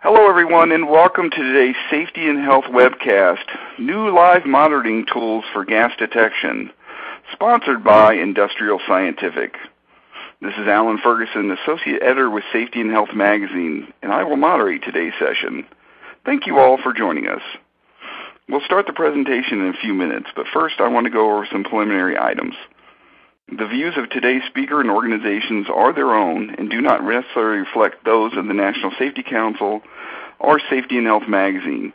Hello, everyone, and welcome to today's Safety and Health webcast, New Live Monitoring Tools for Gas Detection, sponsored by Industrial Scientific. This is Alan Ferguson, Associate Editor with Safety and Health magazine, and I will moderate today's session. Thank you all for joining us. We'll start the presentation in a few minutes, but first I want to go over some preliminary items. The views of today's speaker and organizations are their own and do not necessarily reflect those of the National Safety Council or Safety and Health magazine.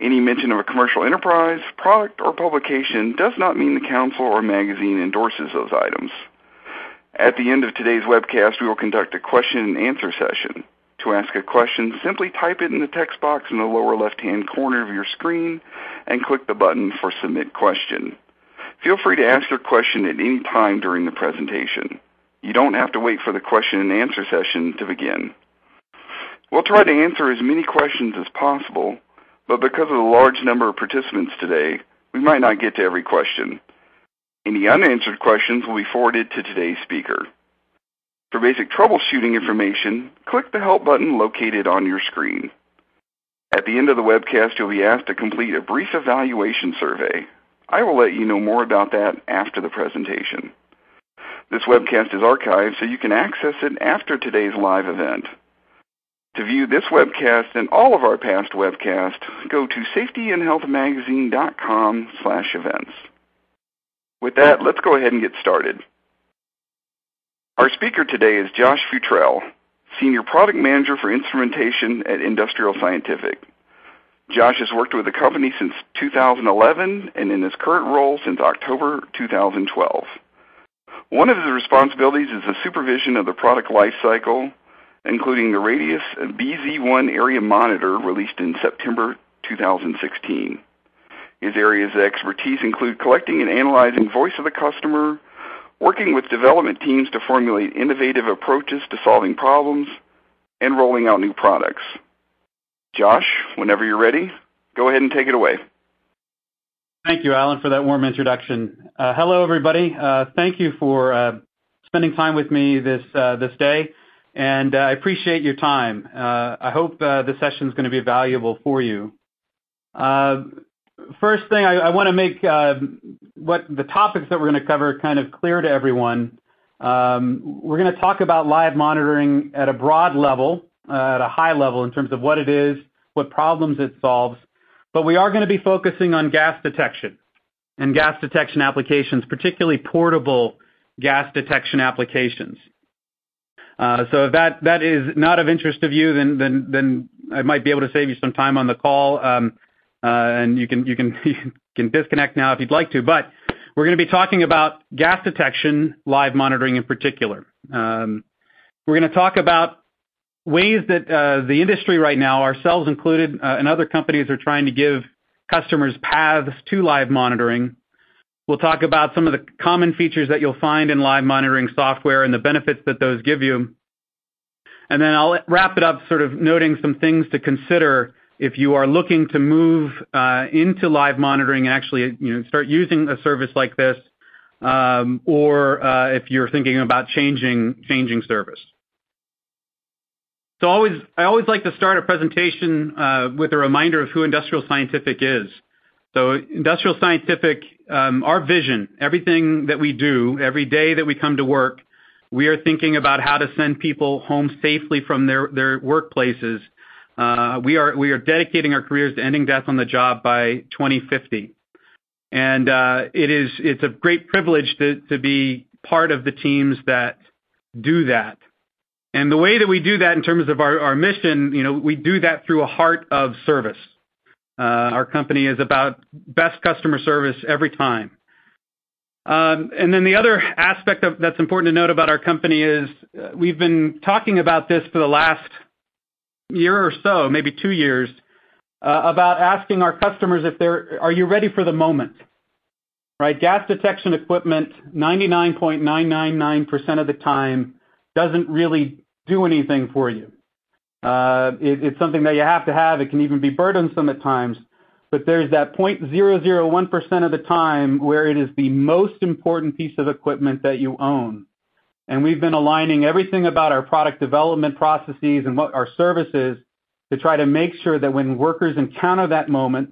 Any mention of a commercial enterprise, product, or publication does not mean the council or magazine endorses those items. At the end of today's webcast, we will conduct a question and answer session. To ask a question, simply type it in the text box in the lower left-hand corner of your screen and click the button for Submit Question. Feel free to ask your question at any time during the presentation. You don't have to wait for the question and answer session to begin. We'll try to answer as many questions as possible, but because of the large number of participants today, we might not get to every question. Any unanswered questions will be forwarded to today's speaker. For basic troubleshooting information, click the Help button located on your screen. At the end of the webcast, you'll be asked to complete a brief evaluation survey. I will let you know more about that after the presentation. This webcast is archived so you can access it after today's live event. To view this webcast and all of our past webcasts, go to safetyandhealthmagazine.com slash events. With that, let's go ahead and get started. Our speaker today is Josh Futrell, Senior Product Manager for Instrumentation at Industrial Scientific. Josh has worked with the company since 2011 and in his current role since October 2012. One of his responsibilities is the supervision of the product life cycle, including the Radius BZ1 area monitor released in September 2016. His areas of expertise include collecting and analyzing voice of the customer, working with development teams to formulate innovative approaches to solving problems, and rolling out new products. Josh, whenever you're ready, go ahead and take it away. Thank you, Alan, for that warm introduction. Uh, hello, everybody. Uh, thank you for uh, spending time with me this this day, and I appreciate your time. I hope the session is going to be valuable for you. First thing, I, to make what the topics that we're going to cover kind of clear to everyone. Um, we're going to talk about live monitoring at a broad level, at a high level in terms of what it is, what problems it solves. But we are going to be focusing on gas detection and gas detection applications, particularly portable gas detection applications. Uh, so if that, is not of interest to you, then, I might be able to save you some time on the call, um, uh, and you can, disconnect now if you'd like to. But we're going to be talking about gas detection, live monitoring in particular. Um, we're going to talk about ways that uh, the industry right now, ourselves included, uh, and other companies are trying to give customers paths to live monitoring. We'll talk about some of the common features that you'll find in live monitoring software and the benefits that those give you. And then I'll wrap it up sort of noting some things to consider if you are looking to move uh, into live monitoring and actually you know, start using a service like this, um, or if you're thinking about changing, changing service. So always, I always like to start a presentation uh, with a reminder of who Industrial Scientific is. So Industrial Scientific, um, our vision, everything that we do, every day that we come to work, we are thinking about how to send people home safely from their, workplaces. Uh, we are we are dedicating our careers to ending death on the job by 2050, and uh, it is it's a great privilege to be part of the teams that do that. And the way that we do that in terms of our, mission, you know, we do that through a heart of service. Uh, our company is about best customer service every time. Um, and then the other aspect that's important to note about our company is uh, we've been talking about this for the last year or so, maybe two years, uh, about asking our customers if they're, are you ready for the moment? Right? Gas detection equipment, 99.999% of the time, doesn't really do anything for you. Uh, it, it's something that you have to have. It can even be burdensome at times. But there's that 0.001% of the time where it is the most important piece of equipment that you own. And we've been aligning everything about our product development processes and what our services to try to make sure that when workers encounter that moment,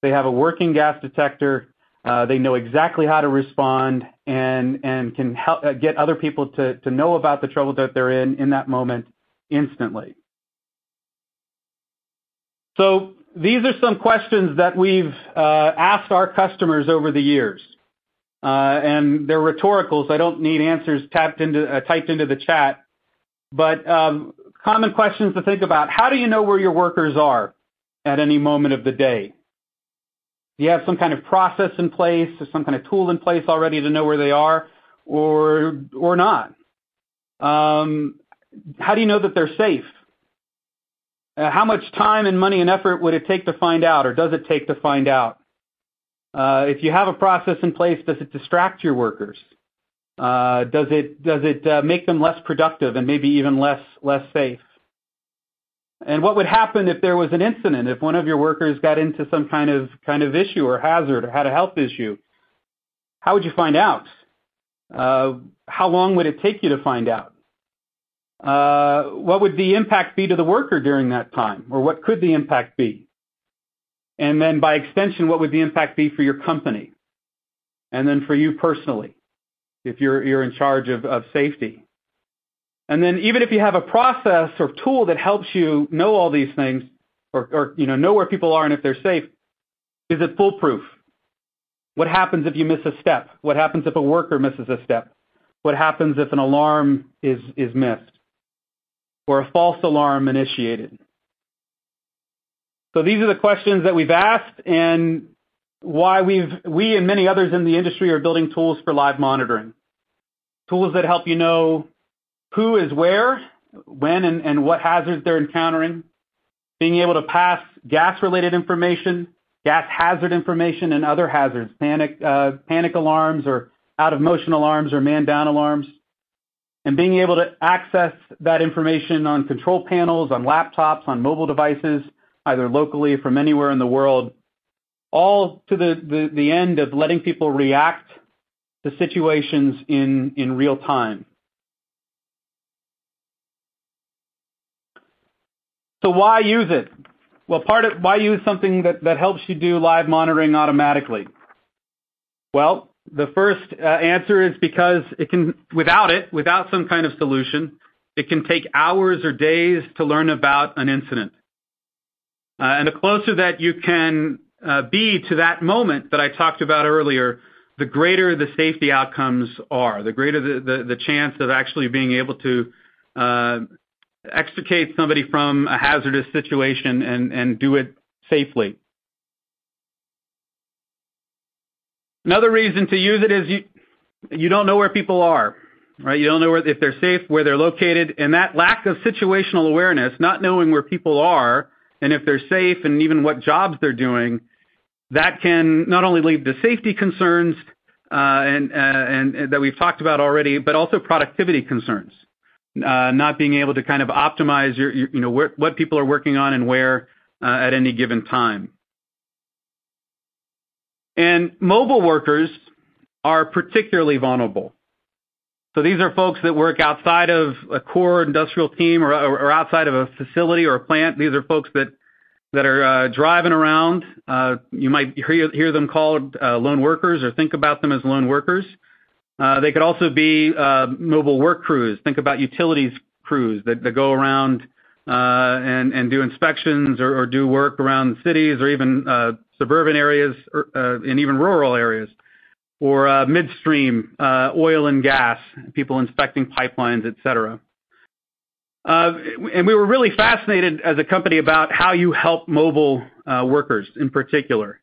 they have a working gas detector, they know exactly how to respond, and can help uh, get other people to know about the trouble that they're in in that moment instantly. So these are some questions that we've uh, asked our customers over the years. Uh, and they're rhetorical, so I don't need answers uh, typed into the chat. But um, common questions to think about. How do you know where your workers are at any moment of the day? Do you have some kind of process in place or some kind of tool in place already to know where they are or, or not? Um, how do you know that they're safe? Uh, how much time and money and effort would it take to find out, or does it take to find out? Uh, if you have a process in place, does it distract your workers? Uh, does it does it make them less productive and maybe even less less safe? And what would happen if there was an incident? If one of your workers got into some kind of kind of issue or hazard or had a health issue, how would you find out? Uh, how long would it take you to find out? Uh, what would the impact be to the worker during that time? Or what could the impact be? And then by extension, what would the impact be for your company? And then for you personally, if you're, you're in charge of, of safety. And then even if you have a process or tool that helps you know all these things, or, know, know where people are and if they're safe, is it foolproof? What happens if you miss a step? What happens if a worker misses a step? What happens if an alarm is, is missed? or a false alarm initiated? So these are the questions that we've asked and why we and many others in the industry are building tools for live monitoring. Tools that help you know who is where, when and, what hazards they're encountering, being able to pass gas-related information, gas hazard information, and other hazards, panic, uh, panic alarms or out-of-motion alarms or man-down alarms, and being able to access that information on control panels, on laptops, on mobile devices, either locally or from anywhere in the world, all to the, end of letting people react to situations in, in real time. So why use it? Well, part of why use something that, helps you do live monitoring automatically? Well, the first uh, answer is because it can, without it, without some kind of solution, it can take hours or days to learn about an incident. Uh, and the closer that you can uh, be to that moment that I talked about earlier, the greater the safety outcomes are, the greater the, chance of actually being able to extricate somebody from a hazardous situation and, do it safely. Another reason to use it is you you don't know where people are, right? You don't know if they're safe, where they're located, and that lack of situational awareness, not knowing where people are and if they're safe and even what jobs they're doing, that can not only lead to safety concerns uh, and, uh, and that we've talked about already, but also productivity concerns. Uh, not being able to kind of optimize your, you know what people are working on and where uh, at any given time. And mobile workers are particularly vulnerable. So these are folks that work outside of a core industrial team or, outside of a facility or a plant. These are folks that that are uh, driving around. You might hear, hear them called lone workers or think about them as lone workers. Uh, they could also be uh, mobile work crews. Think about utilities crews that, go around uh, and, do inspections or, do work around cities or even suburban areas and even rural areas, or midstream oil and gas, people inspecting pipelines, et cetera. And we were really fascinated as a company about how you help mobile workers in particular,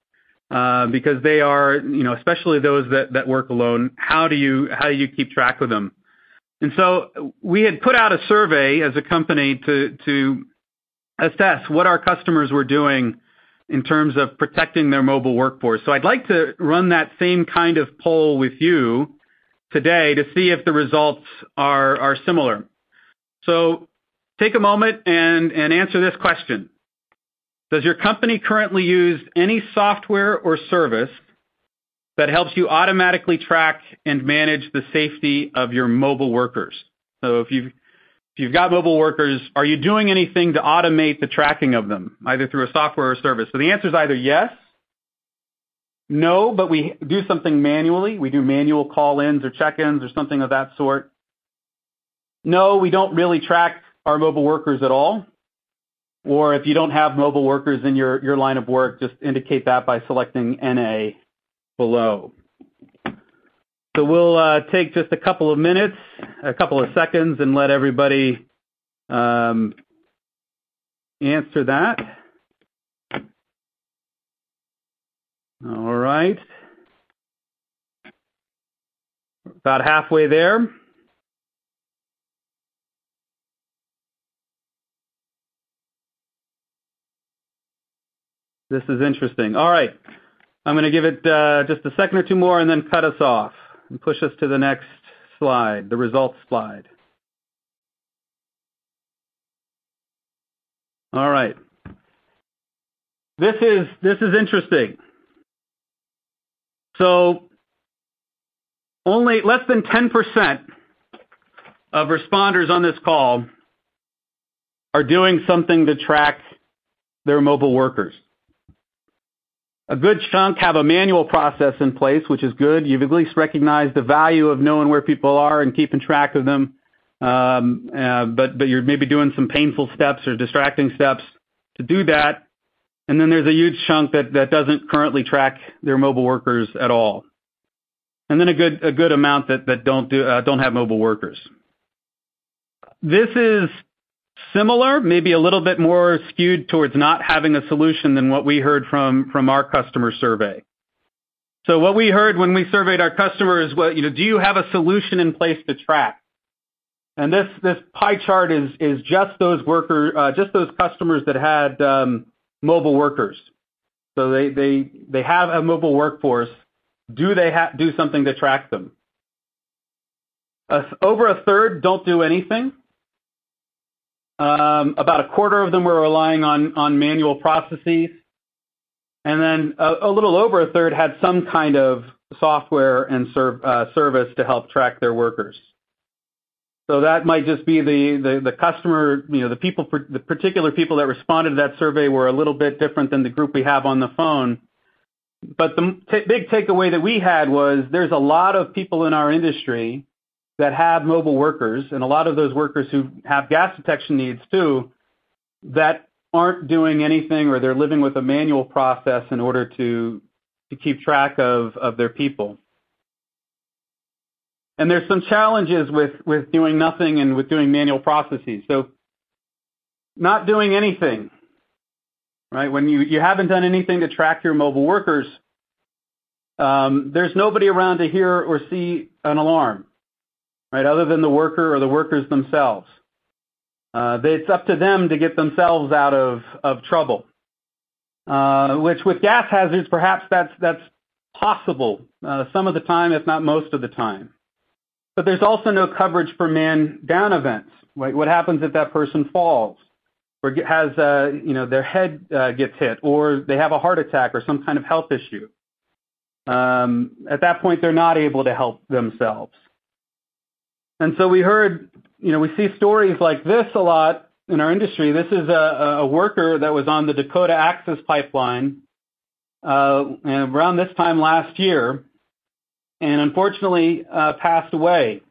Uh, because they are, you know, especially those that, work alone. How do you keep track of them? And so we had put out a survey as a company to assess what our customers were doing in terms of protecting their mobile workforce. So I'd like to run that same kind of poll with you today to see if the results are, similar. So take a moment and answer this question. Does your company currently use any software or service that helps you automatically track and manage the safety of your mobile workers? So if you if if you've got mobile workers, are you doing anything to automate the tracking of them, either through a software or service? So the answer is either yes, no, but we do something manually. We do manual call-ins or check-ins or something of that sort. No, we don't really track our mobile workers at all. Or if you don't have mobile workers in your line of work, just indicate that by selecting NA below. So we'll uh, take just a couple of minutes, a couple of seconds, and let everybody um, answer that. All right. About halfway there. This is interesting. All right. I'm going to give it uh, just a second or two more and then cut us off and push us to the next slide, the results slide. All right. This is interesting. So only less than 10% of responders on this call are doing something to track their mobile workers. A good chunk have a manual process in place, which is good. You've at least recognized the value of knowing where people are and keeping track of them. Um, uh, but you're maybe doing some painful steps or distracting steps to do that. And then there's a huge chunk that doesn't currently track their mobile workers at all. And then a good amount that uh, don't have mobile workers. This is similar, maybe a little bit more skewed towards not having a solution than what we heard from our customer survey. So what we heard when we surveyed our customers was, you know, "Do you have a solution in place to track?" And this this pie chart is is just those workers uh just those customers that had mobile workers. So they have a mobile workforce. Do they do something to track them? Over a third don't do anything. Um, about a quarter of them were relying on manual processes. And then a little over a third had some kind of software and uh, service to help track their workers. So that might just be the customer, you know, the particular people that responded to that survey were a little bit different than the group we have on the phone. But the big takeaway that we had was there's a lot of people in our industry that have mobile workers and a lot of those workers who have gas detection needs too that aren't doing anything or they're living with a manual process in order to keep track of their people. And there's some challenges with doing nothing and with doing manual processes. So not doing anything, right? When you haven't done anything to track your mobile workers, um, there's nobody around to hear or see an alarm, right, other than the worker or the workers themselves. Uh, it's up to them to get themselves out of of trouble, uh, which with gas hazards, perhaps that's that's possible uh, some of the time, if not most of the time. But there's also no coverage for man-down events. Right? What happens if that person falls or has you know their head gets hit or they have a heart attack or some kind of health issue? Um, at that point, they're not able to help themselves. And so we heard, you know, we see stories like this a lot in our industry. This is a worker that was on the Dakota Access Pipeline uh, around this time last year and unfortunately uh, passed away.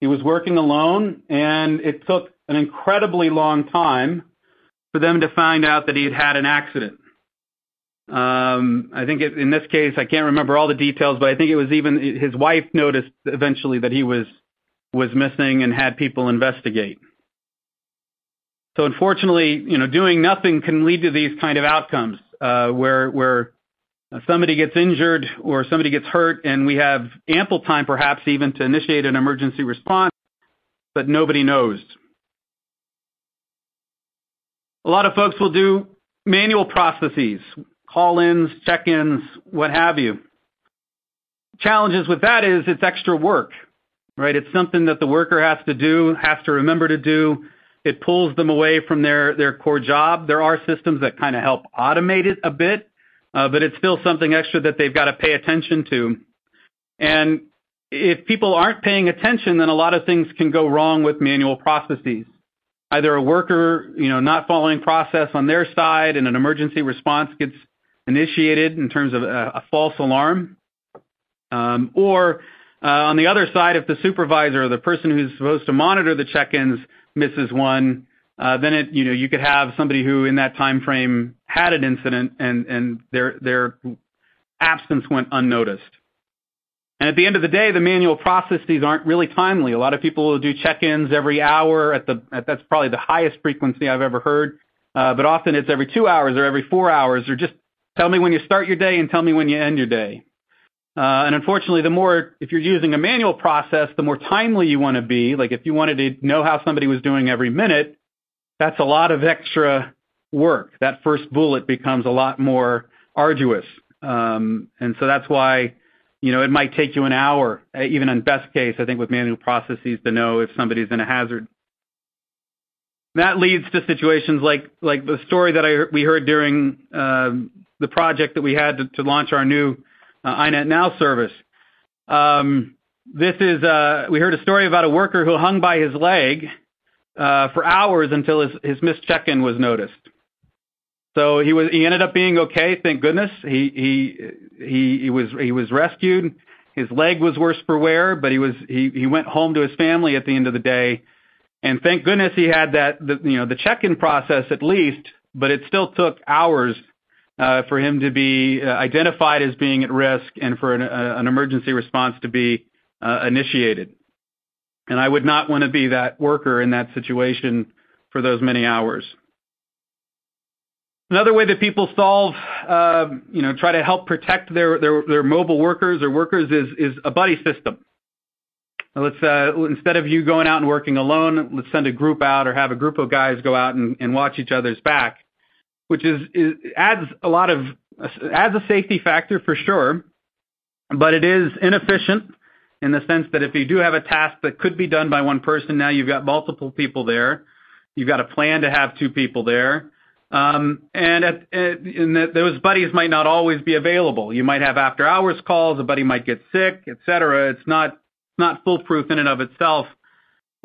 He was working alone, and it took an incredibly long time for them to find out that he had had an accident. Um, I think in this case, I can't remember all the details, but I think it was even his wife noticed eventually that he was missing and had people investigate. So unfortunately, you know, doing nothing can lead to these kind of outcomes uh, where somebody gets injured or somebody gets hurt, and we have ample time perhaps even to initiate an emergency response, but nobody knows. A lot of folks will do manual processes, call-ins, check-ins, what have you. Challenges with that is it's extra work, right? It's something that the worker has to do, has to remember to do. It pulls them away from their core job. There are systems that kind of help automate it a bit, but it's still something extra that they've got to pay attention to. And if people aren't paying attention, then a lot of things can go wrong with manual processes. Either a worker, you know, not following process on their side and an emergency response gets initiated in terms of a, false alarm. Um, or uh, on the other side, if the supervisor or the person who's supposed to monitor the check-ins misses one, uh, then you know, you could have somebody who in that time frame had an incident and, and their, their absence went unnoticed. And at the end of the day, the manual processes aren't really timely. A lot of people will do check-ins every hour at the, at, that's probably the highest frequency I've ever heard. Uh, but often it's every two hours or every four hours or just tell me when you start your day and tell me when you end your day. Uh, and unfortunately, the more, if you're using a manual process, the more timely you want to be. Like if you wanted to know how somebody was doing every minute, that's a lot of extra work. That first bullet becomes a lot more arduous. Um, and so that's why, you know, it might take you an hour, even in best case, I think with manual processes to know if somebody's in a hazard. That leads to situations like, the story that I, we heard during uh, the project that we had to, launch our new uh, iNet Now service. Um, this is, uh, we heard a story about a worker who hung by his leg uh, for hours until his, missed check-in was noticed. So he ended up being okay, thank goodness. He was rescued. His leg was worse for wear, but he went home to his family at the end of the day. And thank goodness he had that you know the check-in process at least, but it still took hours uh, for him to be uh, identified as being at risk and for an, uh, emergency response to be uh, initiated. And I would not want to be that worker in that situation for those many hours. Another way that people solve, uh, you know, try to help protect their, mobile workers or workers is, a buddy system. Let's uh, instead of you going out and working alone, let's send a group out or have a group of guys go out and watch each other's back, which is, adds a lot of adds a safety factor for sure, but it is inefficient in the sense that if you do have a task that could be done by one person, now you've got multiple people there. You've got a plan to have two people there. Um, and those buddies might not always be available. You might have after hours calls, a buddy might get sick, et cetera. It's not, not foolproof in and of itself.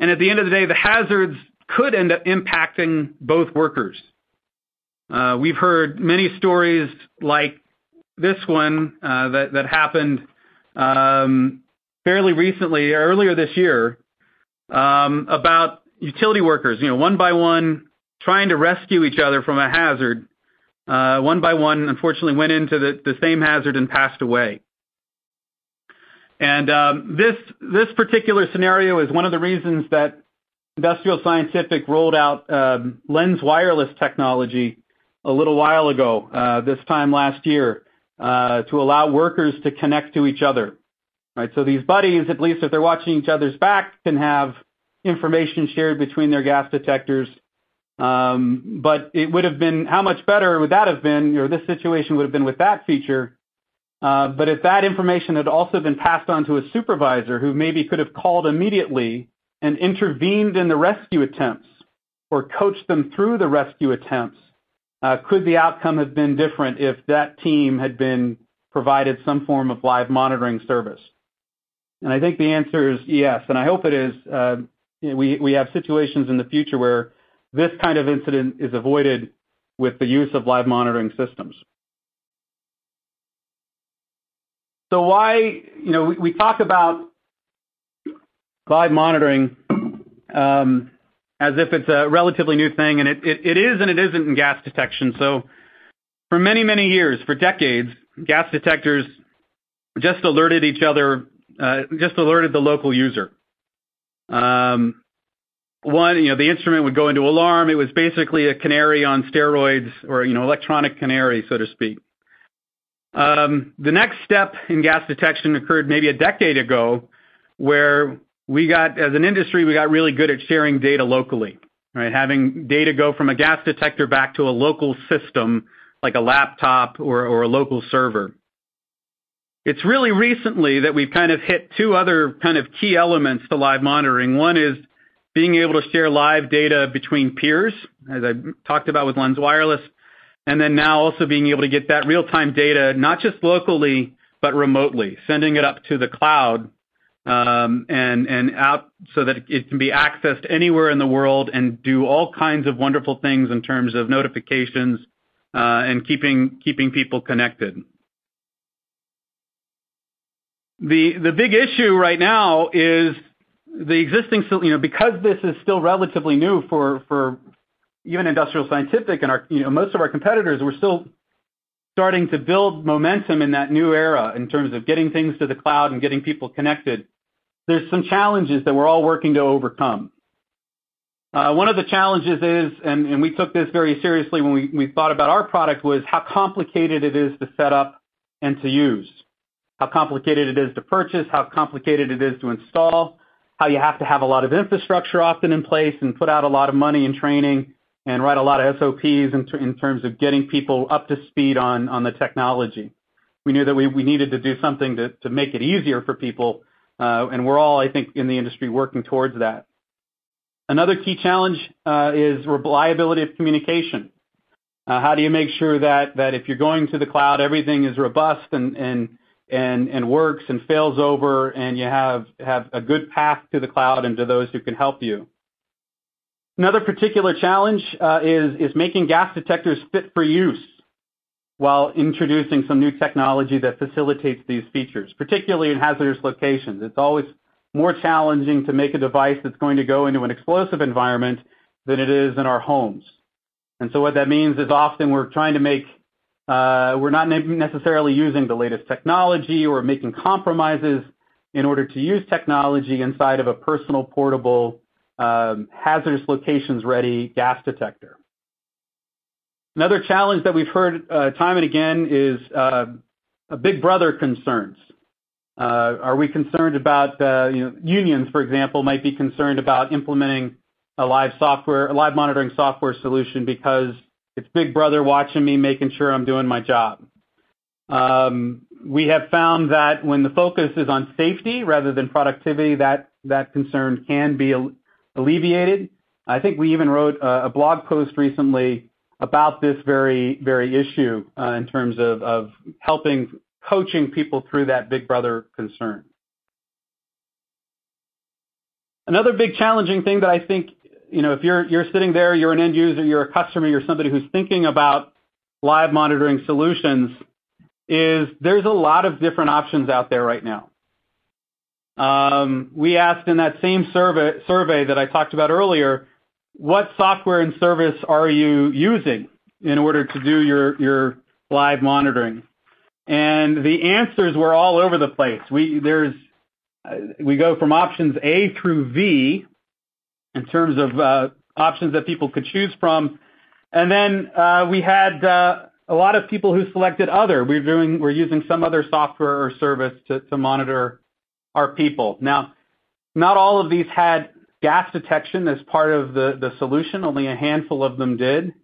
And at the end of the day, the hazards could end up impacting both workers. Uh, we've heard many stories like this one uh, that, happened um, fairly recently, earlier this year, um, about utility workers, you know, one by one trying to rescue each other from a hazard, uh, one by one, unfortunately, went into the, same hazard and passed away. And um, this particular scenario is one of the reasons that Industrial Scientific rolled out lens wireless technology a little while ago, uh, this time last year, uh, to allow workers to connect to each other. Right, so these buddies, at least if they're watching each other's back, can have information shared between their gas detectors um, but it would have been how much better would that have been, or this situation would have been with that feature. Uh, but if that information had also been passed on to a supervisor who maybe could have called immediately and intervened in the rescue attempts or coached them through the rescue attempts, could the outcome have been different if that team had been provided some form of live monitoring service? And I think the answer is yes, and I hope it is. Uh, we have situations in the future where this kind of incident is avoided with the use of live monitoring systems. So why, you know, we, we talk about live monitoring um, as if it's a relatively new thing, and it, is and it isn't in gas detection. So for many, many years, for decades, gas detectors just alerted each other, uh, just alerted the local user. Um, one, you know, the instrument would go into alarm. It was basically a canary on steroids or, you know, electronic canary, so to speak. Um, the next step in gas detection occurred maybe a decade ago where as an industry, we got really good at sharing data locally, right? Having data go from a gas detector back to a local system like a laptop or a local server. It's really recently that we've kind of hit two other kind of key elements to live monitoring. One is being able to share live data between peers, as I talked about with Lens Wireless, and then now also being able to get that real-time data, not just locally, but remotely, sending it up to the cloud Um, and out so that it can be accessed anywhere in the world and do all kinds of wonderful things in terms of notifications, uh, and keeping people connected. The big issue right now is the existing you know, because this is still relatively new for even Industrial Scientific and our, you know, most of our competitors, we're still starting to build momentum in that new era in terms of getting things to the cloud and getting people connected. There's some challenges that we're all working to overcome. Uh, one of the challenges is, and we took this very seriously when we thought about our product, was how complicated it is to set up and to use. How complicated it is to purchase, how complicated it is to install, how you have to have a lot of infrastructure often in place and put out a lot of money in training and write a lot of SOPs in terms of getting people up to speed on the technology. We knew that we needed to do something to make it easier for people, uh, and we're all, I think, in the industry, working towards that. Another key challenge uh, is reliability of communication. Uh, how do you make sure that if you're going to the cloud, everything is robust and works and fails over, and you have a good path to the cloud and to those who can help you? Another particular challenge is making gas detectors fit for use while introducing some new technology that facilitates these features, particularly in hazardous locations. It's always more challenging to make a device that's going to go into an explosive environment than it is in our homes. And so what that means is often we're trying to make uh we're not necessarily using the latest technology or making compromises in order to use technology inside of a personal, portable, Um, hazardous locations-ready gas detector. Another challenge that we've heard uh, time and again is uh, big brother concerns. Uh, are we concerned about unions, for example, might be concerned about implementing a live software, a live monitoring software solution because it's big brother watching me, making sure I'm doing my job. Um, we have found that when the focus is on safety rather than productivity, that concern can be alleviated. I think we even wrote a blog post recently about this very very issue uh, in terms of helping coaching people through that big brother concern. Another big challenging thing that I think, you know if you're sitting there, you're an end user, you're a customer, you're somebody who's thinking about live monitoring solutions, is there's a lot of different options out there right now. Um, we asked in that same survey that I talked about earlier, what software and service are you using in order to do your live monitoring? And the answers were all over the place. We uh, go from options A through V in terms of uh, options that people could choose from. And then uh, we had a lot of people who selected other. We're using some other software or service to monitor our people. Now, not all of these had gas detection as part of the solution. Only a handful of them did.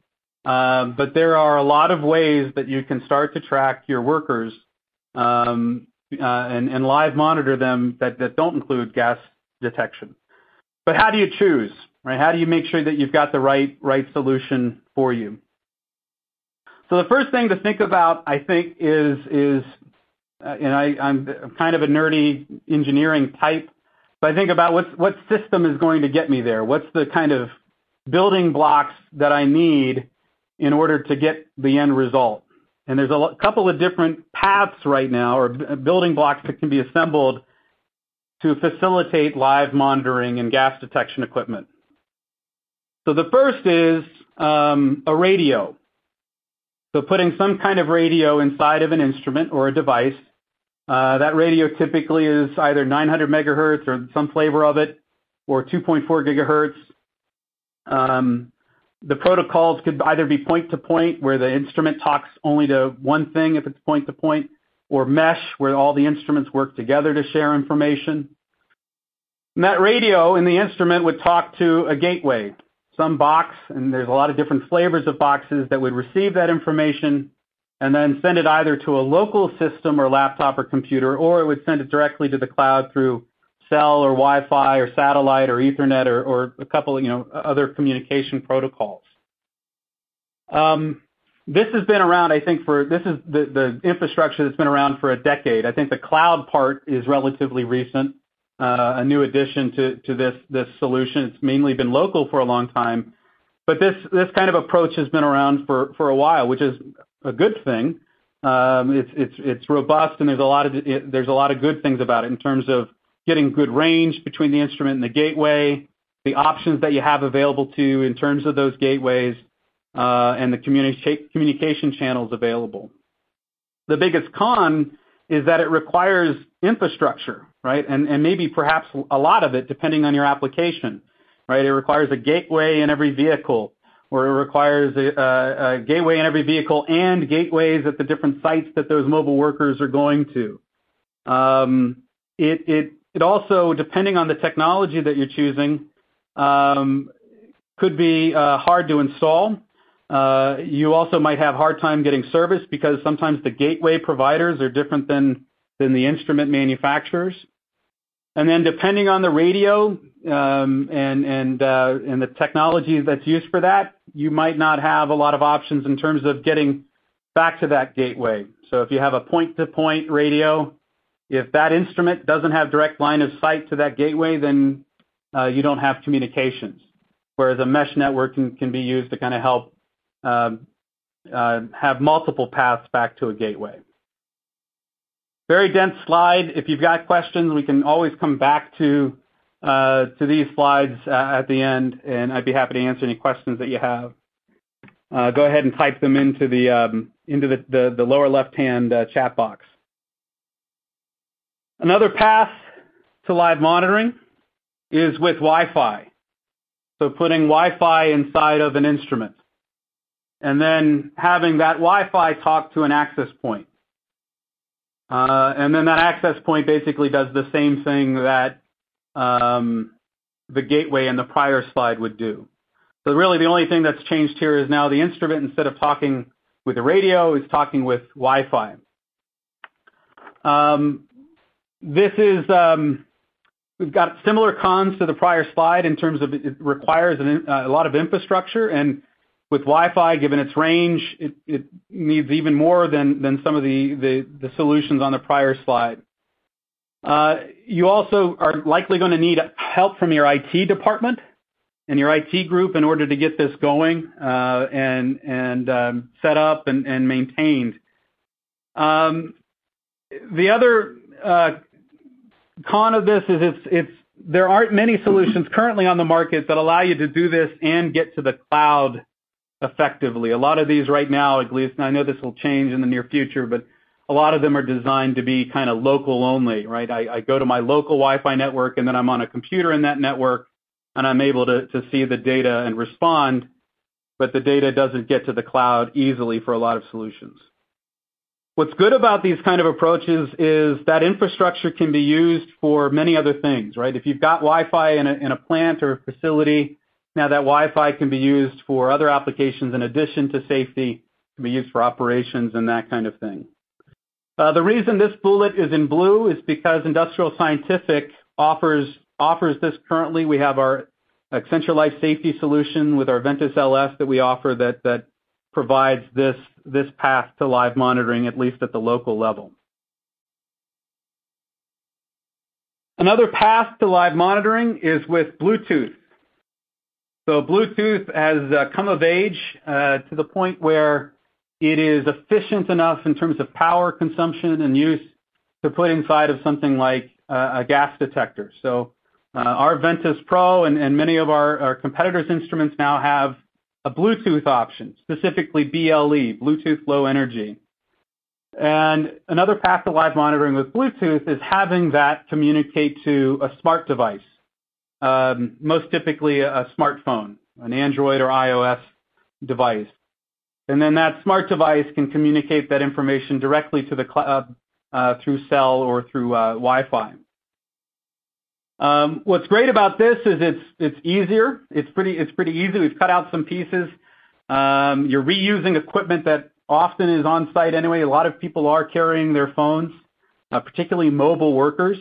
Um, but there are a lot of ways that you can start to track your workers, um, uh, and live monitor them that don't include gas detection. But how do you choose? right? How do you make sure that you've got the right solution for you? So the first thing to think about, I think is, Uh, and I'm kind of a nerdy engineering type, but I think about what system is going to get me there? What's the kind of building blocks that I need in order to get the end result? And there's a couple of different paths right now, or building blocks that can be assembled to facilitate live monitoring and gas detection equipment. So the first is um, a radio. So putting some kind of radio inside of an instrument or a device. Uh, that radio typically is either 900 megahertz or some flavor of it, or 2.4 gigahertz. Um, the protocols could either be point-to-point, where the instrument talks only to one thing if it's point-to-point, or mesh, where all the instruments work together to share information. That radio in the instrument would talk to a gateway, some box, and there's a lot of different flavors of boxes that would receive that information and then send it either to a local system or laptop or computer, or it would send it directly to the cloud through cell or Wi-Fi or satellite or Ethernet or a couple of other communication protocols. Um, this has been around, I think, for this is the infrastructure that's been around for a decade. I think the cloud part is relatively recent. a new addition to to this this solution. It's mainly been local for a long time. But this this kind of approach has been around for, for a while, which is a good thing. Um, it's robust, and there's a lot of good things about it in terms of getting good range between the instrument and the gateway, the options that you have available to you in terms of those gateways, uh, and the communication channels available. The biggest con is that it requires infrastructure, right? And and maybe perhaps a lot of it, depending on your application, right? It requires a gateway in every vehicle, or it requires a gateway in every vehicle and gateways at the different sites that those mobile workers are going to. Um, it also, depending on the technology that you're choosing, um, could be uh, hard to install. Uh, you also might have a hard time getting service because sometimes the gateway providers are different than the instrument manufacturers. And then depending on the radio, um, uh, and the technology that's used for that, you might not have a lot of options in terms of getting back to that gateway. So if you have a point-to-point radio, if that instrument doesn't have direct line of sight to that gateway, then uh, you don't have communications. Whereas a mesh network can be used to kind of help um, uh, have multiple paths back to a gateway. Very dense slide. If you've got questions, we can always come back to these slides uh, at the end, and I'd be happy to answer any questions that you have. Uh, go ahead and type them into the um, lower left-hand uh, chat box. Another path to live monitoring is with Wi-Fi. So putting Wi-Fi inside of an instrument, and then having that Wi-Fi talk to an access point. And then that access point basically does the same thing that Um, the gateway in the prior slide would do. So really, the only thing that's changed here is now the instrument, instead of talking with the radio, is talking with Wi-Fi. Um, this is um we've got similar cons to the prior slide in terms of it requires uh, a lot of infrastructure, and with Wi-Fi, given its range, it needs even more than some of the solutions on the prior slide. You also are likely going to need help from your IT department and your IT group in order to get this going, uh, and um, set up and maintained. Um, the other uh, con of this is there aren't many solutions currently on the market that allow you to do this and get to the cloud effectively. A lot of these right now, at least, and I know this will change in the near future, but a lot of them are designed to be kind of local only, right? I go to my local Wi-Fi network, and then I'm on a computer in that network, and I'm able to see the data and respond, but the data doesn't get to the cloud easily for a lot of solutions. What's good about these kind of approaches is that infrastructure can be used for many other things, right? If you've got Wi-Fi in a plant or a facility, now that Wi-Fi can be used for other applications in addition to safety. Can be used for operations and that kind of thing. Uh, the reason this bullet is in blue is because Industrial Scientific offers offers this currently. We have our Accenture Life Safety solution with our Ventis LS that we offer that provides this path to live monitoring, at least at the local level. Another path to live monitoring is with Bluetooth. So Bluetooth has uh, come of age uh, to the point where it is efficient enough in terms of power consumption and use to put inside of something like a gas detector. So uh, our Ventis Pro and many of our competitors' instruments now have a Bluetooth option, specifically BLE, Bluetooth Low Energy. And another path to live monitoring with Bluetooth is having that communicate to a smart device, um, most typically a smartphone, an Android or iOS device. And then that smart device can communicate that information directly to the cloud uh, through cell or through uh, Wi-Fi. Um, what's great about this is it's it's easier. It's pretty it's pretty easy. We've cut out some pieces. Um, you're reusing equipment that often is on-site anyway. A lot of people are carrying their phones, uh, particularly mobile workers.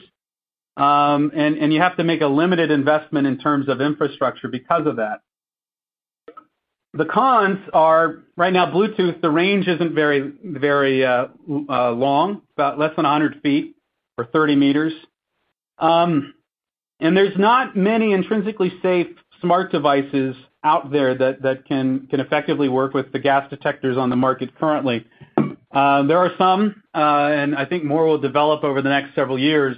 Um and you have to make a limited investment in terms of infrastructure because of that. The cons are, right now, Bluetooth, the range isn't very very uh, uh, long, about less than 100 feet or 30 meters. Um and there's not many intrinsically safe smart devices out there that can effectively work with the gas detectors on the market currently. Uh, there are some, and I think more will develop over the next several years.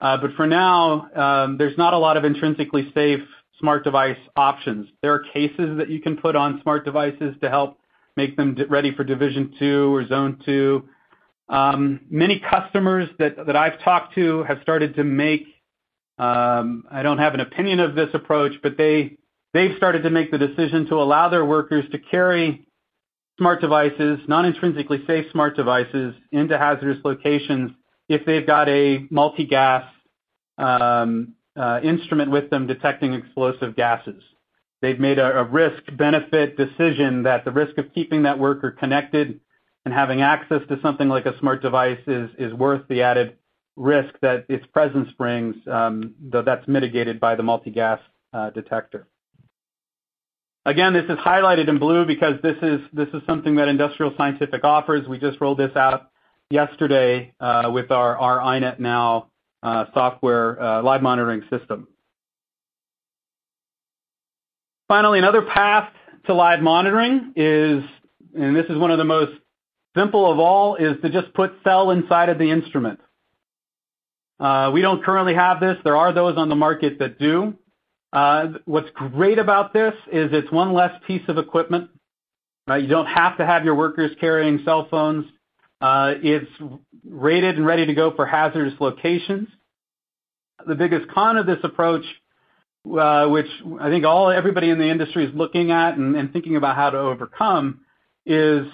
Uh but for now, um, there's not a lot of intrinsically safe smart device options. There are cases that you can put on smart devices to help make them ready for Division 2 or Zone 2. Um, many customers that I've talked to have started to make, um, I don't have an opinion of this approach, but they've started to make the decision to allow their workers to carry smart devices, non-intrinsically safe smart devices, into hazardous locations if they've got a multi-gas um, Uh, instrument with them detecting explosive gases. They've made a risk-benefit decision that the risk of keeping that worker connected and having access to something like a smart device is worth the added risk that its presence brings, um, though that's mitigated by the multi-gas uh, detector. Again, this is highlighted in blue because this is something that Industrial Scientific offers. We just rolled this out yesterday uh, with our iNet Now Uh, software uh, live monitoring system. Finally, another path to live monitoring is, and this is one of the most simple of all, is to just put cell inside of the instrument. Uh, we don't currently have this. There are those on the market that do. What's great about this is it's one less piece of equipment. You don't have to have your workers carrying cell phones. Uh, it's rated and ready to go for hazardous locations. The biggest con of this approach, uh, which I think all everybody in the industry is looking at and thinking about how to overcome, is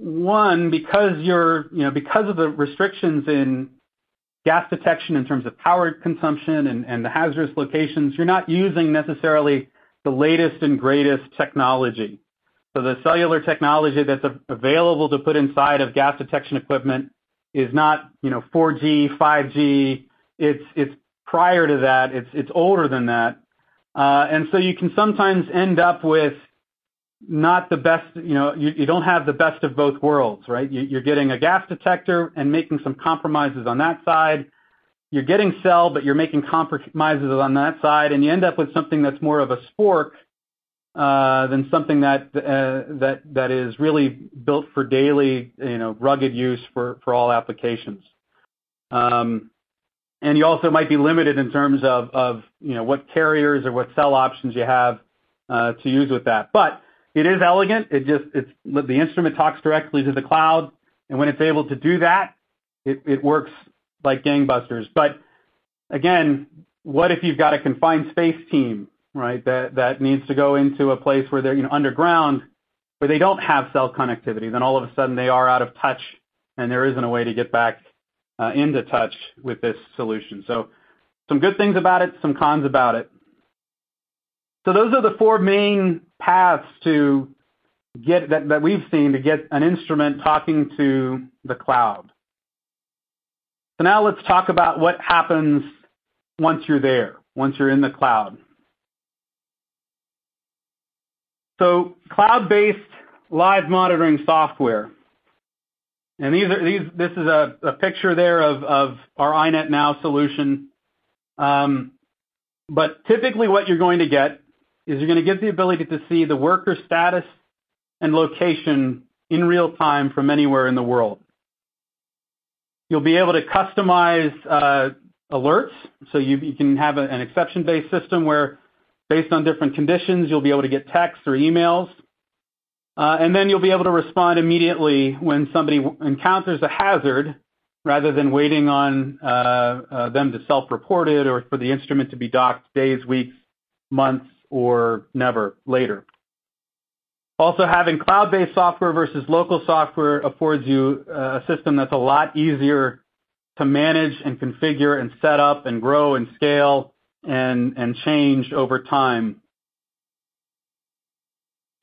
one, because you're you know, because of the restrictions in gas detection in terms of power consumption and the hazardous locations, you're not using necessarily the latest and greatest technology. The cellular technology that's available to put inside of gas detection equipment is not 4G, 5G. It's prior to that. It's older than that. Uh, and so you can sometimes end up with not the best. you know, you don't have the best of both worlds, right? You're getting a gas detector and making some compromises on that side. You're getting cell, but you're making compromises on that side, and you end up with something that's more of a spork Uh, than something uh, that is really built for daily you know, rugged use for all applications. Um and you also might be limited in terms of you know, what carriers or what cell options you have uh, to use with that. But it is elegant. It's The instrument talks directly to the cloud, and when it's able to do that, it works like gangbusters. But again, what if you've got a confined space team that that needs to go into a place where they're you know, underground, where they don't have cell connectivity, then all of a sudden they are out of touch, and there isn't a way to get back uh, into touch with this solution. So some good things about it, some cons about it. So those are the four main paths to get that we've seen to get an instrument talking to the cloud. So now let's talk about what happens once you're there, once you're in the cloud. So cloud-based live monitoring software. And this is a picture there of our iNet Now solution. Um, but typically what you're going to get is you're going to get the ability to see the worker status and location in real time from anywhere in the world. You'll be able to customize uh, alerts, so you can have an exception-based system where based on different conditions, you'll be able to get texts or emails. Uh, and then you'll be able to respond immediately when somebody encounters a hazard, rather than waiting on uh, uh, them to self-report it or for the instrument to be docked days, weeks, months, or never later. Also, having cloud-based software versus local software affords you a system that's a lot easier to manage and configure and set up and grow and scale and change over time.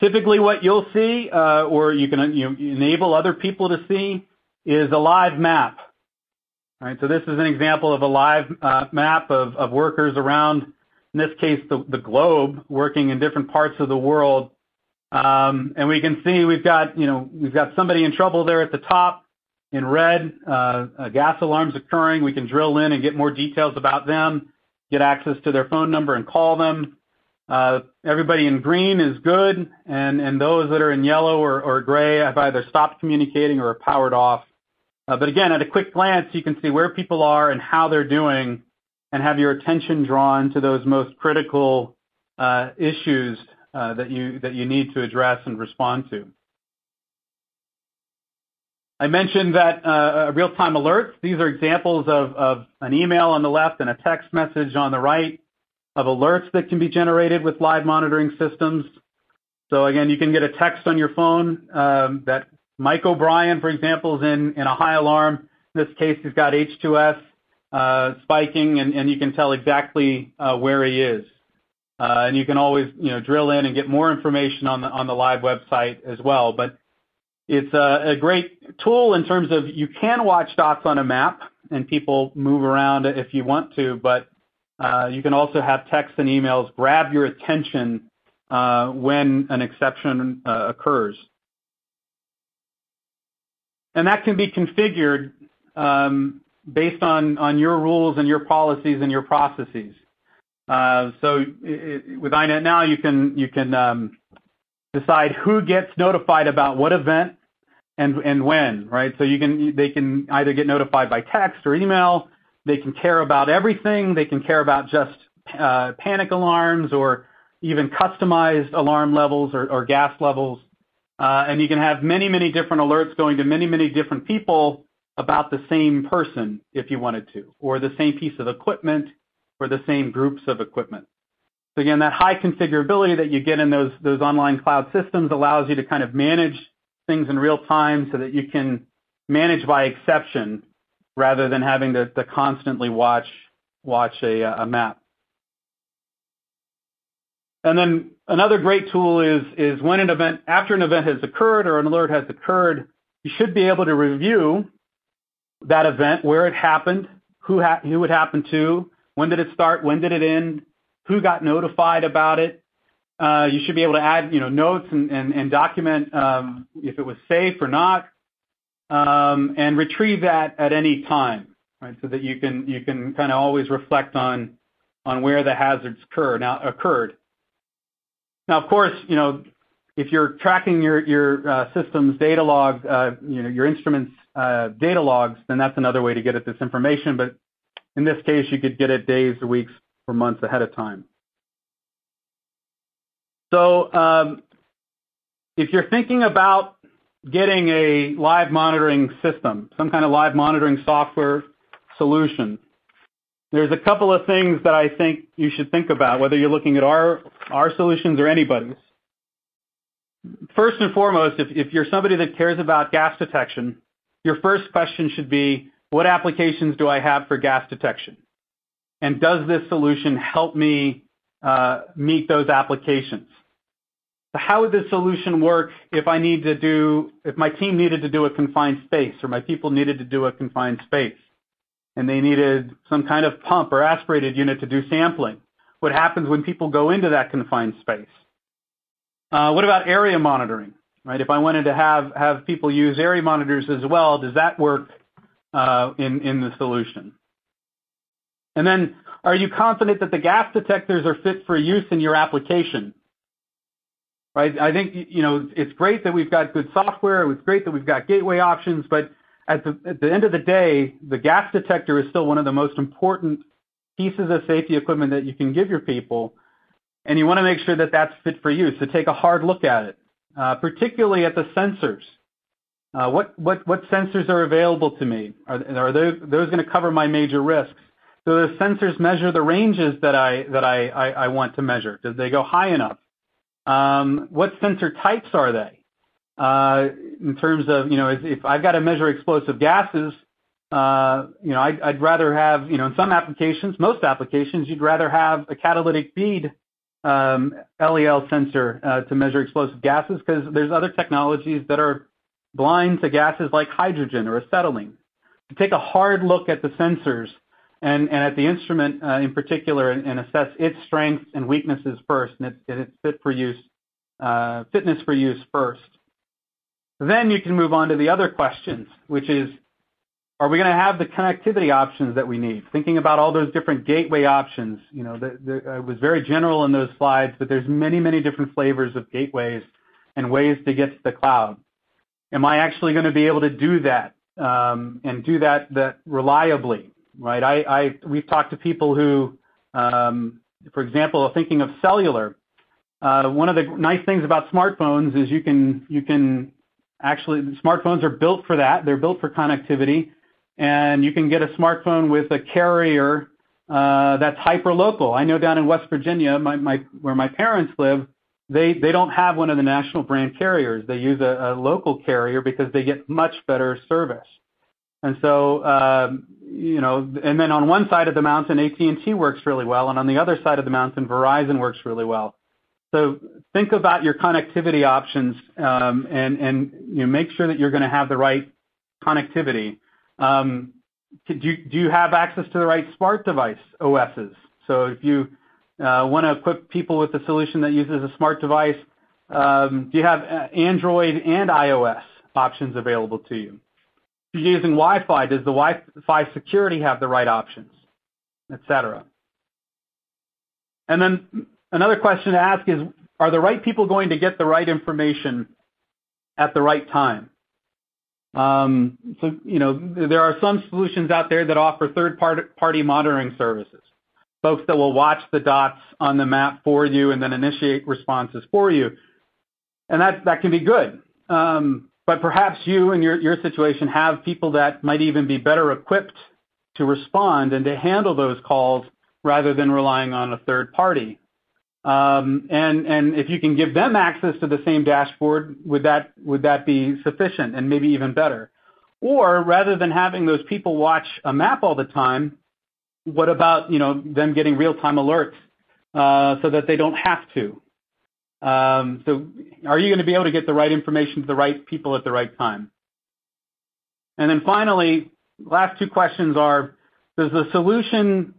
Typically, what you'll see, uh, or you can enable other people to see, is a live map. Right. So this is an example of a live uh, map of workers around, in this case, the globe, working in different parts of the world. Um and we can see we've got somebody in trouble there at the top in red. Uh, a gas alarm's occurring. We can drill in and get more details about them. Get access to their phone number and call them. Uh, everybody in green is good, and those that are in yellow or gray have either stopped communicating or are powered off. Uh, but again, at a quick glance, you can see where people are and how they're doing and have your attention drawn to those most critical uh, issues uh that you that you need to address and respond to. I mentioned that uh, real-time alerts, these are examples of an email on the left and a text message on the right of alerts that can be generated with live monitoring systems. So again, you can get a text on your phone um, that Mike O'Brien, for example, is in a high alarm. In this case, he's got H2S uh, spiking, and you can tell exactly uh, where he is. Uh and you can always drill in and get more information on the live website as well. It's a great tool in terms of you can watch dots on a map and people move around if you want to, but uh, you can also have text and emails grab your attention uh, when an exception uh, occurs. And that can be configured um, based on your rules and your policies and your processes. So with iNet Now, you can um, decide who gets notified about what event and and when, right? So you can they can either get notified by text or email. They can care about everything. They can care about just uh, panic alarms or even customized alarm levels or gas levels. Uh, and you can have many many different alerts going to many, many different people about the same person if you wanted to, or the same piece of equipment, or the same groups of equipment. So again, that high configurability that you get in those online cloud systems allows you to kind of manage things in real time so that you can manage by exception rather than having to constantly watch a map. And then another great tool is when an event after an event has occurred or an alert has occurred, you should be able to review that event, where it happened, who it happened to, when did it start, when did it end, who got notified about it. Uh, you should be able to add notes and document um, if it was safe or not, um, and retrieve that at any time? So that you can kind of always reflect on where the hazards occurred. Now, of course, if you're tracking your uh, system's data log, uh, your instrument's data logs, then that's another way to get at this information. But in this case, you could get it days weeks or months ahead of time. So um, if you're thinking about getting a live monitoring system, some kind of live monitoring software solution, there's a couple of things that I think you should think about, whether you're looking at our solutions or anybody's. First and foremost, if you're somebody that cares about gas detection, your first question should be, what applications do I have for gas detection? And does this solution help me meet those applications? How would this solution work if I need to do if my team needed to do a confined space, or my people needed to do a confined space, and they needed some kind of pump or aspirated unit to do sampling? What happens when people go into that confined space? What about area monitoring, right? If I wanted to have people use area monitors as well, does that work uh in the solution? And then are you confident that the gas detectors are fit for use in your application? Right? I think you know it's great that we've got good software. It's great that we've got gateway options, but at the end of the day, the gas detector is still one of the most important pieces of safety equipment that you can give your people, and you want to make sure that that's fit for use. So take a hard look at it, uh, particularly at the sensors. Uh, what sensors are available to me? Are those going to cover my major risks? Do the sensors measure the ranges that I want to measure? Do they go high enough? Um, what sensor types are they? Uh, in terms of you know, if I've got to measure explosive gases, uh, you know, I'd rather have, you know, in some applications, most applications, you'd rather have a catalytic bead um, LEL sensor uh, to measure explosive gases because there's other technologies that are blind to gases like hydrogen or acetylene. To take a hard look at the sensors and at the instrument uh, in particular, and assess its strengths and weaknesses first, and its fit for use, uh, fitness for use first. Then You can move on to the other questions, which is, are we going to have the connectivity options that we need? Thinking about all those different gateway options. You know, uh, it was very general in those slides, but there's many many different flavors of gateways and ways to get to the cloud. Am I actually going to be able to do that, um, and do that reliably, right? I we've talked to people who, um, for example, are thinking of cellular. Uh, one of the nice things about smartphones is you can you can actually. smartphones are built for that. They're built for connectivity, and you can get a smartphone with a carrier uh, that's hyper-local. I know down in West Virginia, my my where my parents live, they don't have one of the national brand carriers. They use a local carrier because they get much better service. Then on one side of the mountain, AT&T works really well, and on the other side of the mountain, Verizon works really well. So think about your connectivity options, and and you make sure that you're going to have the right connectivity. Do you do you have access to the right smart device OSs? So if you uh want to equip people with a solution that uses a smart device, um do you have Android and iOS options available to you? If you're using Wi-Fi, does the Wi-Fi security have the right options, et cetera? And then another question to ask is, are the right people going to get the right information at the right time? Um, so you know, there are some solutions out there that offer third-party monitoring services, folks that will watch the dots on the map for you and then initiate responses for you. And that that can be good. But perhaps you, in your situation, have people that might even be better equipped to respond and to handle those calls rather than relying on a third party. Um, and if you can give them access to the same dashboard, would that would that be sufficient and maybe even better? Or rather than having those people watch a map all the time, what about you know them getting real-time alerts uh, so that they don't have to? Um, so are you going to be able to get the right information to the right people at the right time? And then finally, last two questions are, does the solution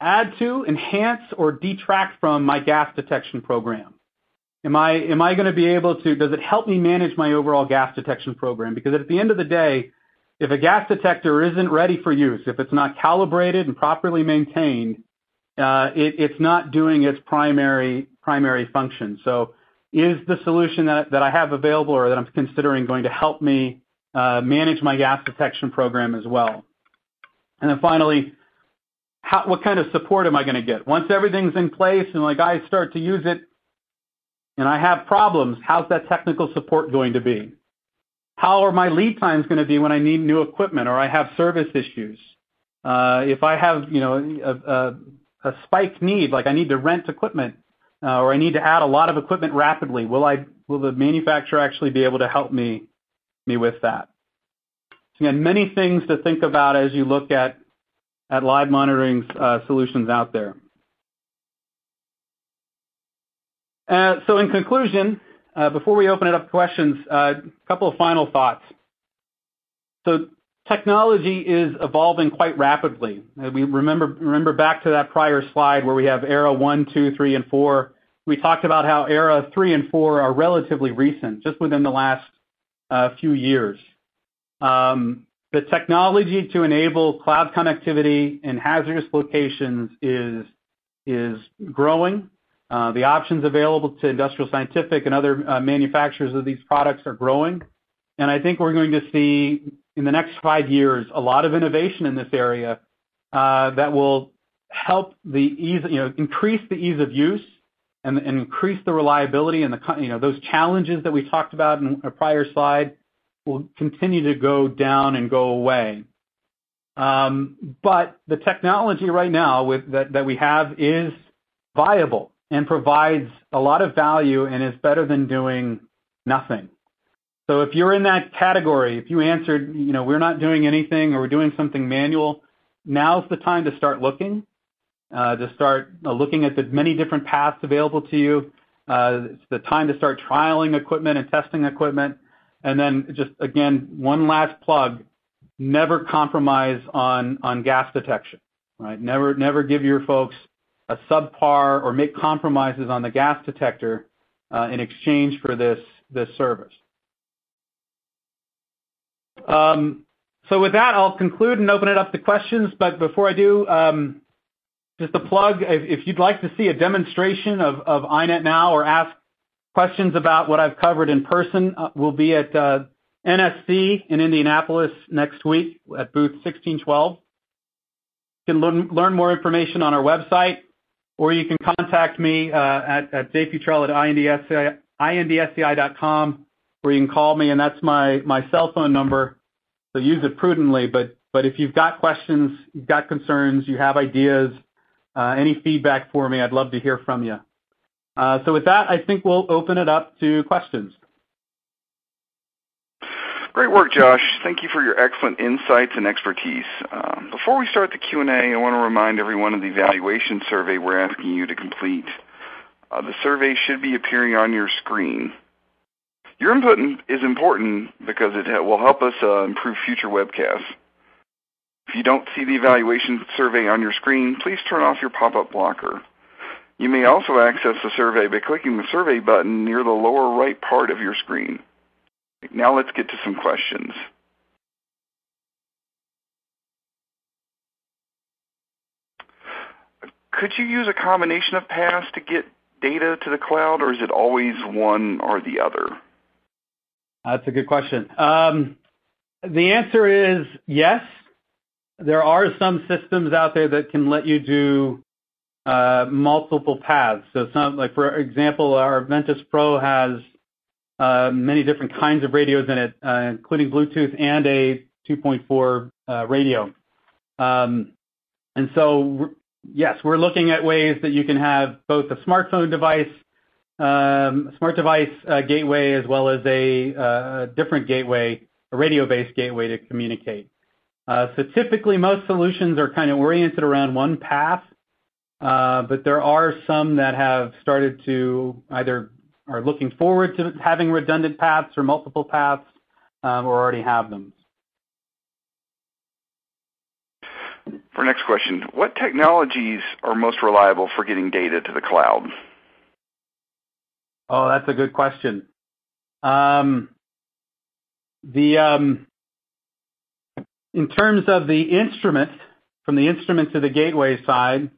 add to, enhance, or detract from my gas detection program? Am I, am I going to be able to, does it help me manage my overall gas detection program? Because at the end of the day, if a gas detector isn't ready for use, if it's not calibrated and properly maintained, Uh, it's not doing its primary function. So is the solution that I have available or that I'm considering going to help me uh, manage my gas detection program as well? And then finally, what kind of support am I going to get? Once everything's in place and my guys start to use it and I have problems, how's that technical support going to be? How are my lead times going to be when I need new equipment or I have service issues? Uh, if I have a spike need, like I need to rent equipment, uh, or I need to add a lot of equipment rapidly, will the manufacturer actually be able to help me with that? Again, many things to think about as you look at live monitoring uh, solutions out there. Uh so in conclusion, uh, before we open it up to questions, a couple of final thoughts. Technology is evolving quite rapidly. Uh, we remember back to that prior slide where we have era 1, 2, 3, and 4. We talked about how era 3 and 4 are relatively recent, just within the last uh, few years. Um, the technology to enable cloud connectivity in hazardous locations is growing. Uh, the options available to Industrial Scientific and other manufacturers of these products are growing. And I think we're going to see, in the next five years, a lot of innovation in this area that will help the ease you know increase the ease of use and increase the reliability and the you know those challenges that we talked about in a prior slide will continue to go down and go away. Um but the technology right now that we have is viable and provides a lot of value and is better than doing nothing. So if you're in that category, if you answered, you know, "We're not doing anything," or, "We're doing something manual," now's the time to start looking. Uh, to start uh, looking at the many different paths available to you. Uh, it's the time to start trialing equipment and testing equipment. And then just, again, one last plug, never compromise on gas detection. Right? Never never give your folks a subpar or make compromises on the gas detector in exchange for this this service. Um, with that, I'll conclude and open it up to questions. But before I do, um, just a plug, if you'd like to see a demonstration of iNet Now or ask questions about what I've covered in person, uh, we'll be at uh, NSC in Indianapolis next week at booth 1612. You can learn more information on our website, or you can contact me uh at jfutrell@indsci.com, or you can call me, and that's my my cell phone number. So use it prudently. But but if you've got questions, you've got concerns, you have ideas, uh, any feedback for me, I'd love to hear from you. Uh so with that, I think we'll open it up to questions. Great work, Josh. Thank you for your excellent insights and expertise. Um, before we start the Q&A, I want to remind everyone of the evaluation survey we're asking you to complete. Uh, the survey should be appearing on your screen. Your input is important because it will help us uh, improve future webcasts. If you don't see the evaluation survey on your screen, please turn off your pop-up blocker. You may also access the survey by clicking the survey button near the lower right part of your screen. Now let's get to some questions. Could you use a combination of paths to get data to the cloud, or is it always one or the other? That's a good question. Um, the answer is yes. There are some systems out there that can let you do uh, multiple paths. So, like, for example, our Ventis Pro has uh, many different kinds of radios in it, uh, including Bluetooth and a 2.4 radio. Um, and so, yes, we're looking at ways that you can have both a smartphone device, Um, smart device uh, gateway, as well as a uh, different gateway, a radio-based gateway to communicate. Uh, so typically, most solutions are kind of oriented around one path. But there are some that have started to either are looking forward to having redundant paths or multiple paths, um, or already have them. For next question, what technologies are most reliable for getting data to the cloud? Oh, that's a good question. Um, um, in terms of the instrument, from the instrument to the gateway side,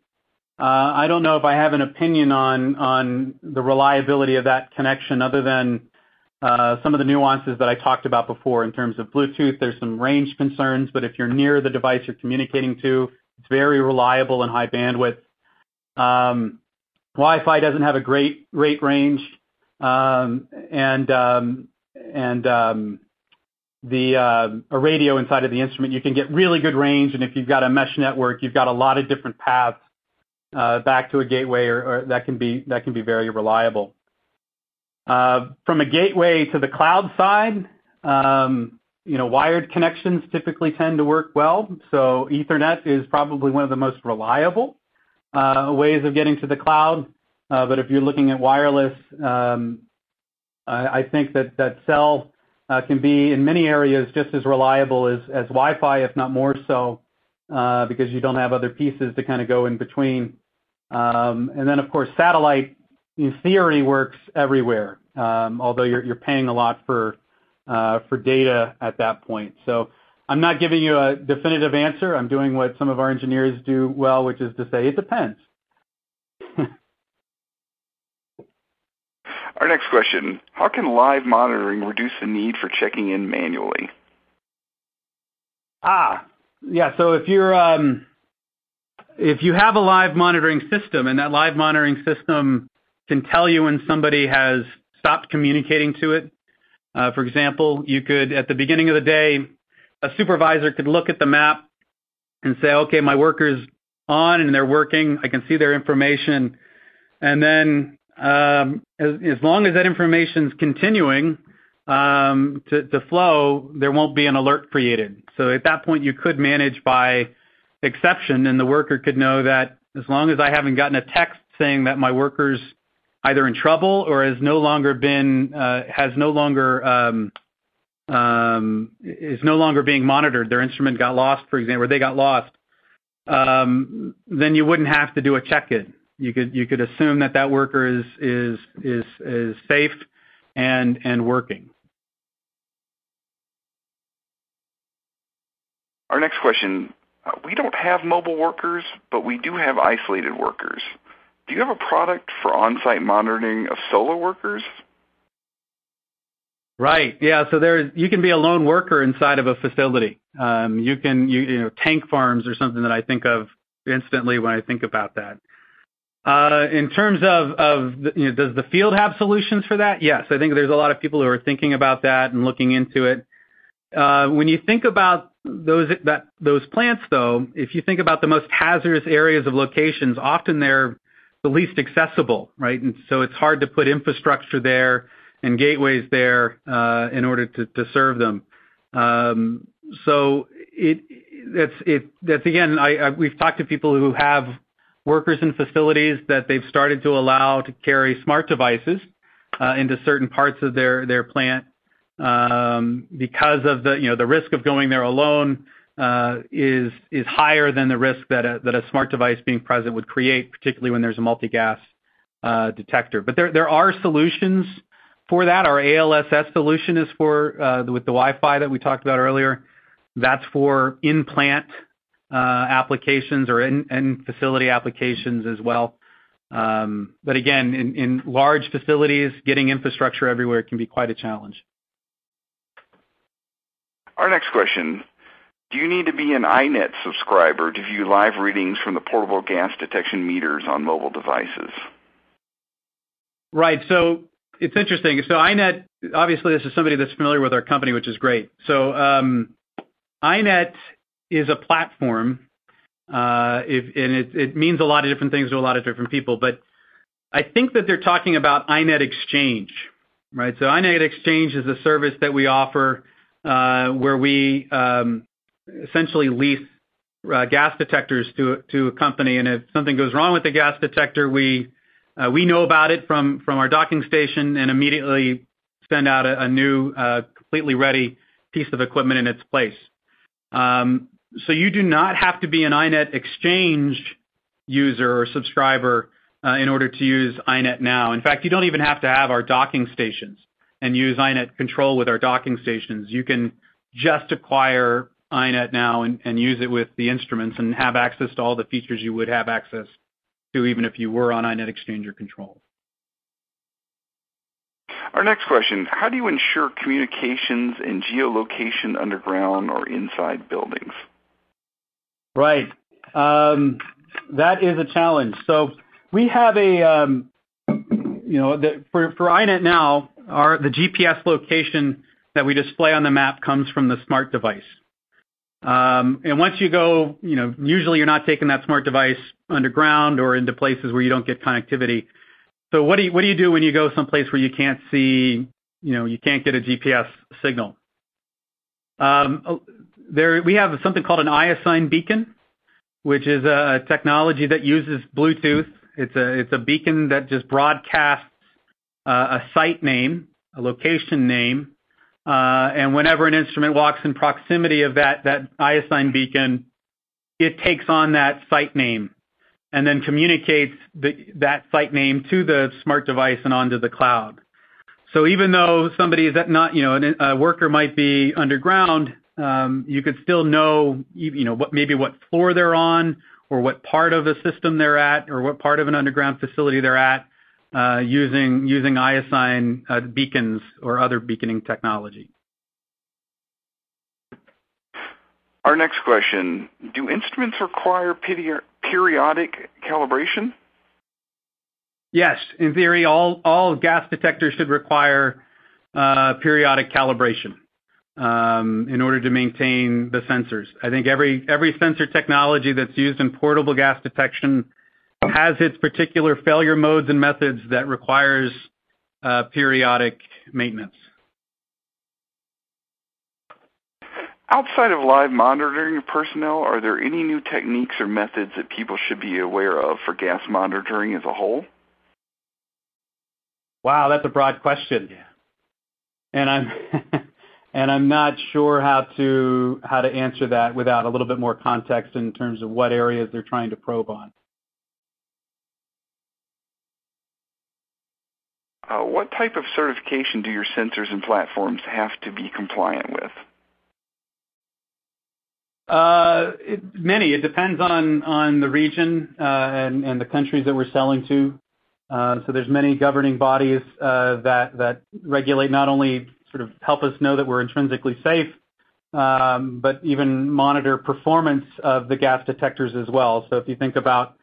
uh, I don't know if I have an opinion on the reliability of that connection other than uh, some of the nuances that I talked about before. In terms of Bluetooth, there's some range concerns, but if you're near the device you're communicating to, it's very reliable and high bandwidth. Um, Wi-Fi doesn't have a great range. Um, and um, um, uh, a radio inside of the instrument, you can get really good range, and if you've got a mesh network, you've got a lot of different paths uh, back to a gateway, or that can be very reliable. Uh, from a gateway to the cloud side, you know, wired connections typically tend to work well. So Ethernet is probably one of the most reliable ways of getting to the cloud. Uh, but if you're looking at wireless, um, I think that cell uh, can be, in many areas, just as reliable as Wi-Fi, if not more so, uh, because you don't have other pieces to kind of go in between. Um, and then, of course, satellite, in theory, works everywhere, um, although you're paying a lot for for data at that point. So I'm not giving you a definitive answer. I'm doing what some of our engineers do well, which is to say, it depends. Our next question, how can live monitoring reduce the need for checking in manually? Ah, yeah. So if you have a live monitoring system, and that live monitoring system can tell you when somebody has stopped communicating to it. For example, you could, at the beginning of the day, a supervisor could look at the map and say, "Okay, my worker's on, and they're working. I can see their information." As long as that information's continuing to flow, there won't be an alert created. So at that point, you could manage by exception, and the worker could know that as long as I haven't gotten a text saying that my worker's either in trouble or has no longer been uh has no longer um um is no longer being monitored, their instrument got lost, for example, or they got lost, then you wouldn't have to do a check-in. You could assume that that worker is safe and working. Our next question, we don't have mobile workers, but we do have isolated workers. Do you have a product for on-site monitoring of solo workers? Right. Yeah. So there, you can be a lone worker inside of a facility. Um, you can, you, you know, tank farms or something that I think of instantly when I think about that. Uh, in terms of, you know, does the field have solutions for that? Yes, I think there's a lot of people who are thinking about that and looking into it. Uh, when you think about those plants, though, if you think about the most hazardous areas of locations, often they're the least accessible, right? And so it's hard to put infrastructure there and gateways there uh, in order to, serve them. Um, so that's again we've talked to people who have workers in facilities that they've started to allow to carry smart devices uh, into certain parts of their their plant um, because of the you know the risk of going there alone uh, is is higher than the risk that a, that a smart device being present would create, particularly when there's a multi-gas uh, detector. But there there are solutions for that. Our ALSS solution is for with the Wi-Fi that we talked about earlier. That's for in-plant applications or in, facility applications as well. Um, but again, in, in large facilities, getting infrastructure everywhere can be quite a challenge. Our next question. Do you need to be an iNet subscriber to view live readings from the portable gas detection meters on mobile devices? Right. So it's interesting. So iNet, obviously, this is somebody that's familiar with our company, which is great. So um, iNet is a platform, uh, and it, means a lot of different things to a lot of different people. But I think that they're talking about iNet Exchange, right? So iNet Exchange is a service that we offer uh, where we um, essentially lease uh, gas detectors to a company, and if something goes wrong with the gas detector, we know about it from our docking station and immediately send out a, new, completely ready piece of equipment in its place. So you do not have to be an iNet Exchange user or subscriber uh, in order to use iNet now. In fact, you don't even have to have our docking stations and use iNet control with our docking stations. You can just acquire iNet now and use it with the instruments and have access to all the features you would have access to even if you were on iNet Exchange or control. Our next question, how do you ensure communications and geolocation underground or inside buildings? Right. Um, that is a challenge. So we have a, um, you know, the, for, for iNet now, our, the GPS location that we display on the map comes from the smart device. Um, and once you go, you know, usually you're not taking that smart device underground or into places where you don't get connectivity. So what do you what do you do when you go someplace where you can't see, you know, you can't get a GPS signal? We have something called an iAssign beacon, which is a technology that uses Bluetooth. It's a it's a beacon that just broadcasts uh, a site name, a location name, uh, and whenever an instrument walks in proximity of that that iAssign beacon, it takes on that site name and then communicates that site name to the smart device and onto the cloud. So even though somebody is not, you know, a worker might be underground, you could still know, you know, what maybe what floor they're on, or what part of a system they're at, or what part of an underground facility they're at, uh, using using iAssign uh, beacons or other beaconing technology. Our next question, do instruments require periodic calibration? Yes. In theory, all, all gas detectors should require uh, periodic calibration um, in order to maintain the sensors. I think every, every sensor technology that's used in portable gas detection has its particular failure modes and methods that requires uh, periodic maintenance. Outside of live monitoring personnel, are there any new techniques or methods that people should be aware of for gas monitoring as a whole? Wow, that's a broad question. Yeah. And I'm and I'm not sure how to how to answer that without a little bit more context in terms of what areas they're trying to probe on. Uh, what type of certification do your sensors and platforms have to be compliant with? Uh, many. It depends on the region uh, and the countries that we're selling to. Uh, so there's many governing bodies that regulate, not only sort of help us know that we're intrinsically safe, um, but even monitor performance of the gas detectors as well. So if you think about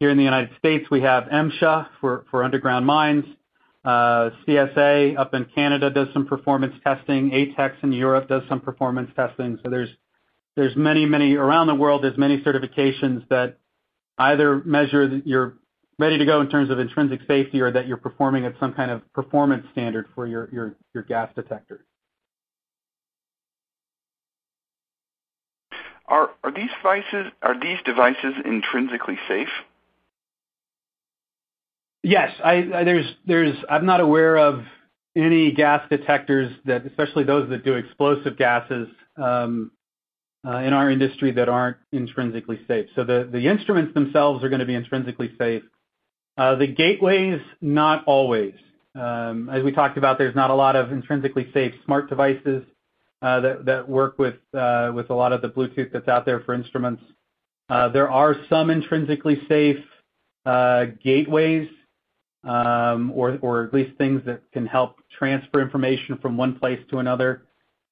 here in the United States, we have MSHA for underground mines. Uh, CSA up in Canada does some performance testing. ATEX in Europe does some performance testing. So there's many, many around the world, there's many certifications that either measure you're ready to go in terms of intrinsic safety or that you're performing at some kind of performance standard for your gas detector. Are these devices intrinsically safe? Yes. I'm not aware of any gas detectors, that, especially those that do explosive gases, um, uh, in our industry that aren't intrinsically safe. So the the instruments themselves are going to be intrinsically safe. Uh, the gateways, not always. Um, as we talked about, there's not a lot of intrinsically safe smart devices uh, that work uh, with a lot of the Bluetooth that's out there for instruments. There are some intrinsically safe gateways, um, or at least things that can help transfer information from one place to another.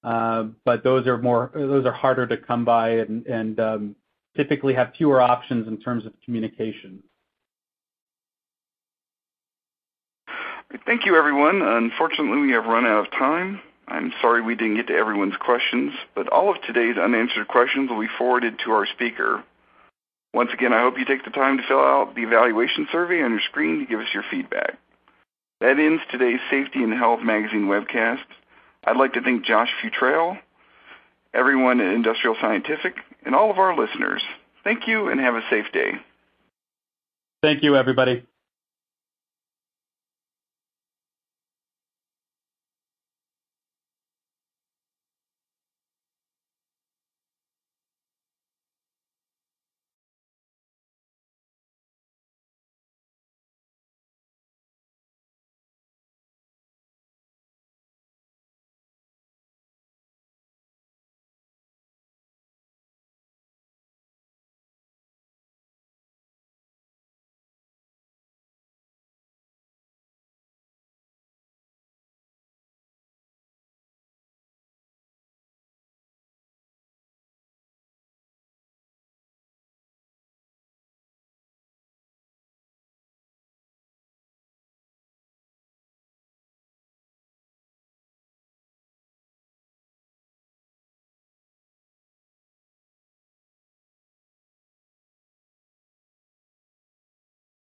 Uh, but those are harder to come by and um, typically have fewer options in terms of communication. Thank you, everyone. Unfortunately, we have run out of time. I'm sorry we didn't get to everyone's questions, but all of today's unanswered questions will be forwarded to our speaker. Once again, I hope you take the time to fill out the evaluation survey on your screen to give us your feedback. That ends today's Safety and Health Magazine webcast. I'd like to thank Josh Futrell, everyone at Industrial Scientific, and all of our listeners. Thank you and have a safe day. Thank you, everybody.